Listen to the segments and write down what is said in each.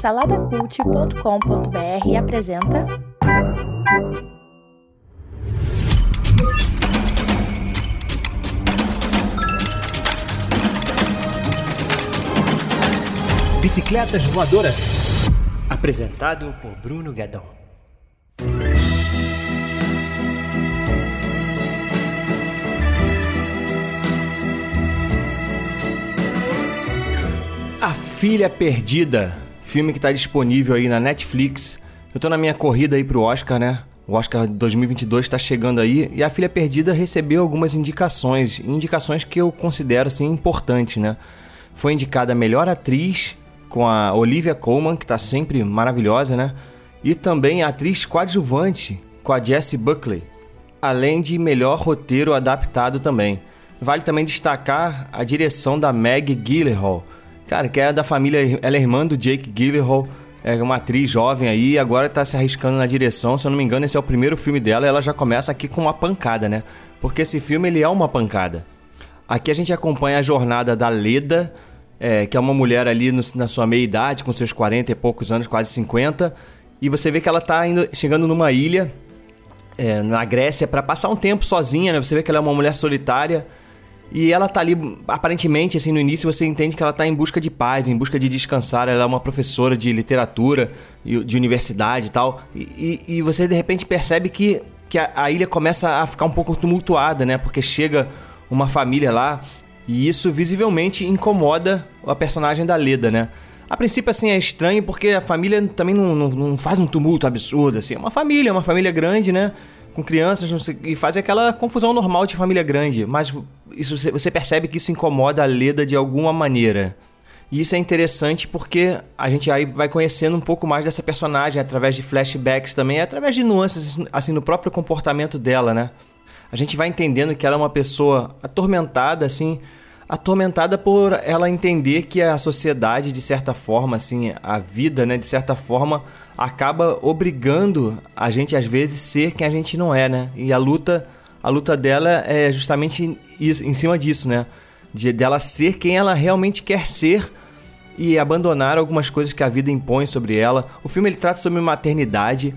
Saladacult.com.br apresenta. Bicicletas Voadoras. Apresentado por Bruno Guedon. A Filha Perdida, filme que está disponível aí na Netflix. Eu tô na minha corrida aí pro Oscar, né? O Oscar 2022 está chegando aí e A Filha Perdida recebeu algumas indicações, indicações que eu considero assim importantes, né? Foi indicada a melhor atriz com a Olivia Colman, que está sempre maravilhosa, né? E também a atriz coadjuvante com a Jessie Buckley, além de melhor roteiro adaptado também. Vale também destacar a direção da Meg Gyllenhaal, Cara, que é da família, ela é irmã do Jake Gyllenhaal, é uma atriz jovem aí, agora tá se arriscando na direção. Se eu não me engano, esse é o primeiro filme dela. Ela já começa aqui com uma pancada, né? Porque esse filme ele é uma pancada. Aqui a gente acompanha a jornada da Leda, é, que é uma mulher ali no, na sua meia idade, com seus 40 e poucos anos, quase 50. E você vê que ela tá indo, chegando numa ilha é, na Grécia para passar um tempo sozinha, né? Você vê que ela é uma mulher solitária. E ela tá ali, aparentemente, assim, no início você entende que ela tá em busca de paz, em busca de descansar. Ela é uma professora de literatura, de universidade e tal. E, e você de repente percebe que, que a, a, ilha começa a ficar um pouco tumultuada, né? Porque chega uma família lá e isso visivelmente incomoda a personagem da Leda, né? A princípio, assim, é estranho porque a família também não, não, não faz um tumulto absurdo, assim. É uma família, uma família grande, né? com crianças sei, e faz aquela confusão normal de família grande. Mas isso, você percebe que isso incomoda a Leda de alguma maneira. E isso é interessante porque a gente aí vai conhecendo um pouco mais dessa personagem através de flashbacks também, através de nuances assim no próprio comportamento dela, né? A gente vai entendendo que ela é uma pessoa atormentada assim, atormentada por ela entender que a sociedade de certa forma assim, a vida, né, de certa forma acaba obrigando a gente às vezes ser quem a gente não é, né? E a luta, a luta dela é justamente em cima disso, né? De dela ser quem ela realmente quer ser e abandonar algumas coisas que a vida impõe sobre ela. O filme ele trata sobre maternidade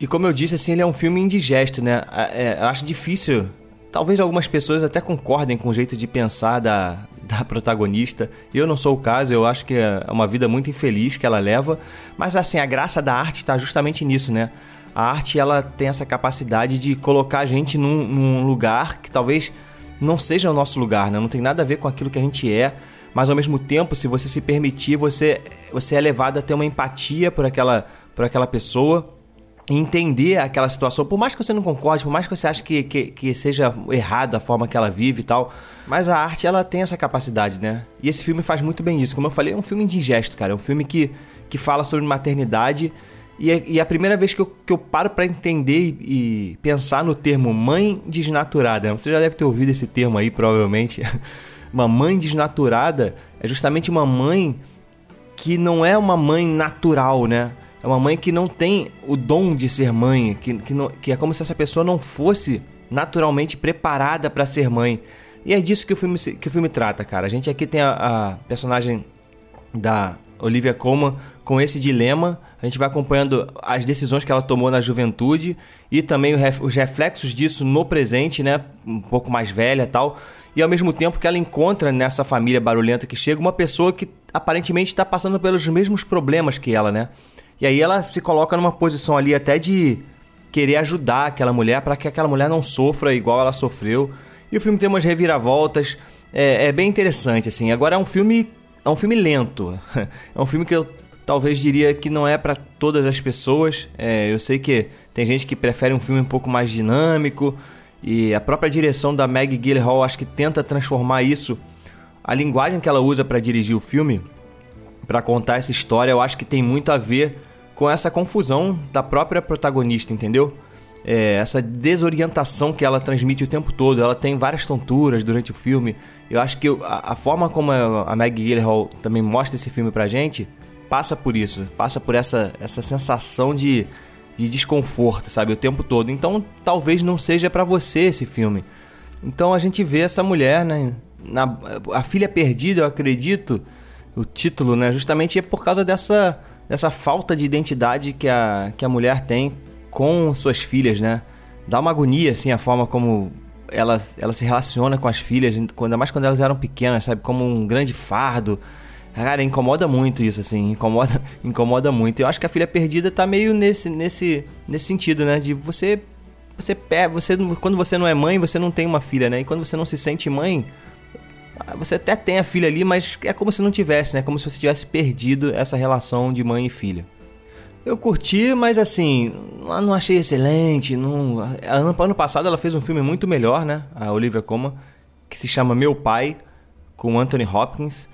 e como eu disse, assim, ele é um filme indigesto, né? É, acho difícil Talvez algumas pessoas até concordem com o jeito de pensar da, da protagonista. Eu não sou o caso, eu acho que é uma vida muito infeliz que ela leva. Mas assim, a graça da arte está justamente nisso, né? A arte ela tem essa capacidade de colocar a gente num, num lugar que talvez não seja o nosso lugar, né? Não tem nada a ver com aquilo que a gente é. Mas ao mesmo tempo, se você se permitir, você, você é levado a ter uma empatia por aquela, por aquela pessoa entender aquela situação, por mais que você não concorde, por mais que você ache que, que, que, seja errado a forma que ela vive e tal, mas a arte ela tem essa capacidade, né? E esse filme faz muito bem isso. Como eu falei, é um filme indigesto, cara. É um filme que, que fala sobre maternidade e é, e é a primeira vez que eu, que eu paro para entender e, e, pensar no termo mãe desnaturada. Você já deve ter ouvido esse termo aí, provavelmente. uma mãe desnaturada é justamente uma mãe que não é uma mãe natural, né? É uma mãe que não tem o dom de ser mãe, que, que, não, que é como se essa pessoa não fosse naturalmente preparada para ser mãe. E é disso que o filme, que o filme trata, cara. A gente aqui tem a, a personagem da Olivia Colman com esse dilema. A gente vai acompanhando as decisões que ela tomou na juventude e também os reflexos disso no presente, né? Um pouco mais velha e tal. E ao mesmo tempo que ela encontra nessa família barulhenta que chega uma pessoa que aparentemente está passando pelos mesmos problemas que ela, né? E aí ela se coloca numa posição ali até de querer ajudar aquela mulher para que aquela mulher não sofra igual ela sofreu. E o filme tem umas reviravoltas, é, é bem interessante assim. Agora é um filme é um filme lento, é um filme que eu talvez diria que não é para todas as pessoas. É, eu sei que tem gente que prefere um filme um pouco mais dinâmico e a própria direção da Meg Gyllenhaal acho que tenta transformar isso, a linguagem que ela usa para dirigir o filme, para contar essa história, eu acho que tem muito a ver com essa confusão da própria protagonista, entendeu? É, essa desorientação que ela transmite o tempo todo. Ela tem várias tonturas durante o filme. Eu acho que a, a forma como a, a Maggie Gyllenhaal também mostra esse filme pra gente passa por isso, passa por essa, essa sensação de, de desconforto, sabe, o tempo todo. Então, talvez não seja para você esse filme. Então a gente vê essa mulher, né, na, a filha perdida, eu acredito, o título, né? Justamente é por causa dessa, dessa falta de identidade que a, que a mulher tem com suas filhas, né? Dá uma agonia, assim, a forma como ela, ela se relaciona com as filhas, ainda mais quando elas eram pequenas, sabe? Como um grande fardo. Cara, incomoda muito isso, assim, incomoda, incomoda muito. Eu acho que a filha perdida tá meio nesse, nesse, nesse sentido, né? De você, você, você, quando você não é mãe, você não tem uma filha, né? E quando você não se sente mãe, você até tem a filha ali, mas é como se não tivesse, né? Como se você tivesse perdido essa relação de mãe e filha. Eu curti, mas assim, não achei excelente. Não... Ano, passado ela fez um filme muito melhor, né? A Olivia Colman, que se chama Meu Pai, com Anthony Hopkins.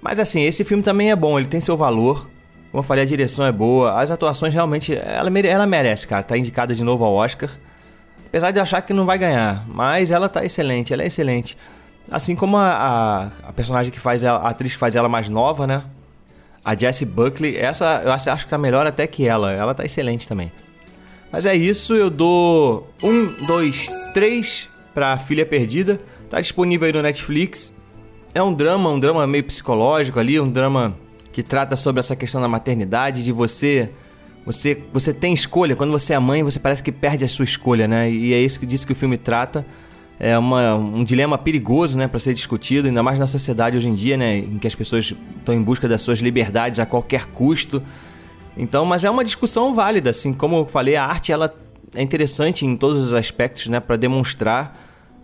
Mas assim, esse filme também é bom, ele tem seu valor. Como eu falei, a direção é boa, as atuações realmente. Ela, mere... ela merece, cara. Tá indicada de novo ao Oscar. Apesar de achar que não vai ganhar, mas ela tá excelente, ela é excelente. Assim como a, a, a personagem que faz ela, a atriz que faz ela mais nova, né? A Jessie Buckley, essa eu acho, acho que tá melhor até que ela. Ela tá excelente também. Mas é isso, eu dou um, dois, três pra Filha Perdida. Tá disponível aí no Netflix. É um drama, um drama meio psicológico ali, um drama que trata sobre essa questão da maternidade, de você você você tem escolha, quando você é mãe, você parece que perde a sua escolha, né? E é isso que diz que o filme trata é uma, um dilema perigoso né, para ser discutido, ainda mais na sociedade hoje em dia, né, em que as pessoas estão em busca das suas liberdades a qualquer custo. Então, mas é uma discussão válida, assim, como eu falei, a arte ela é interessante em todos os aspectos, né, para demonstrar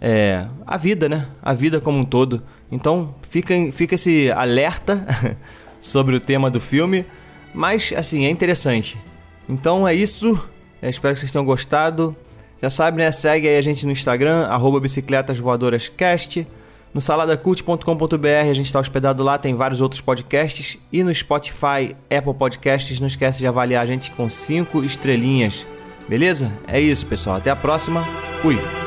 é, a vida, né, a vida como um todo. Então, fica, fica esse alerta sobre o tema do filme, mas assim é interessante. Então é isso. Eu espero que vocês tenham gostado. Já sabe, né? Segue aí a gente no Instagram, arroba bicicletasvoadorascast. No saladacult.com.br a gente está hospedado lá, tem vários outros podcasts. E no Spotify, Apple Podcasts, não esquece de avaliar a gente com 5 estrelinhas. Beleza? É isso, pessoal. Até a próxima. Fui!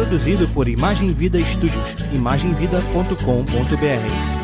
Produzido por Imagem Vida Studios, imagemvida.com.br.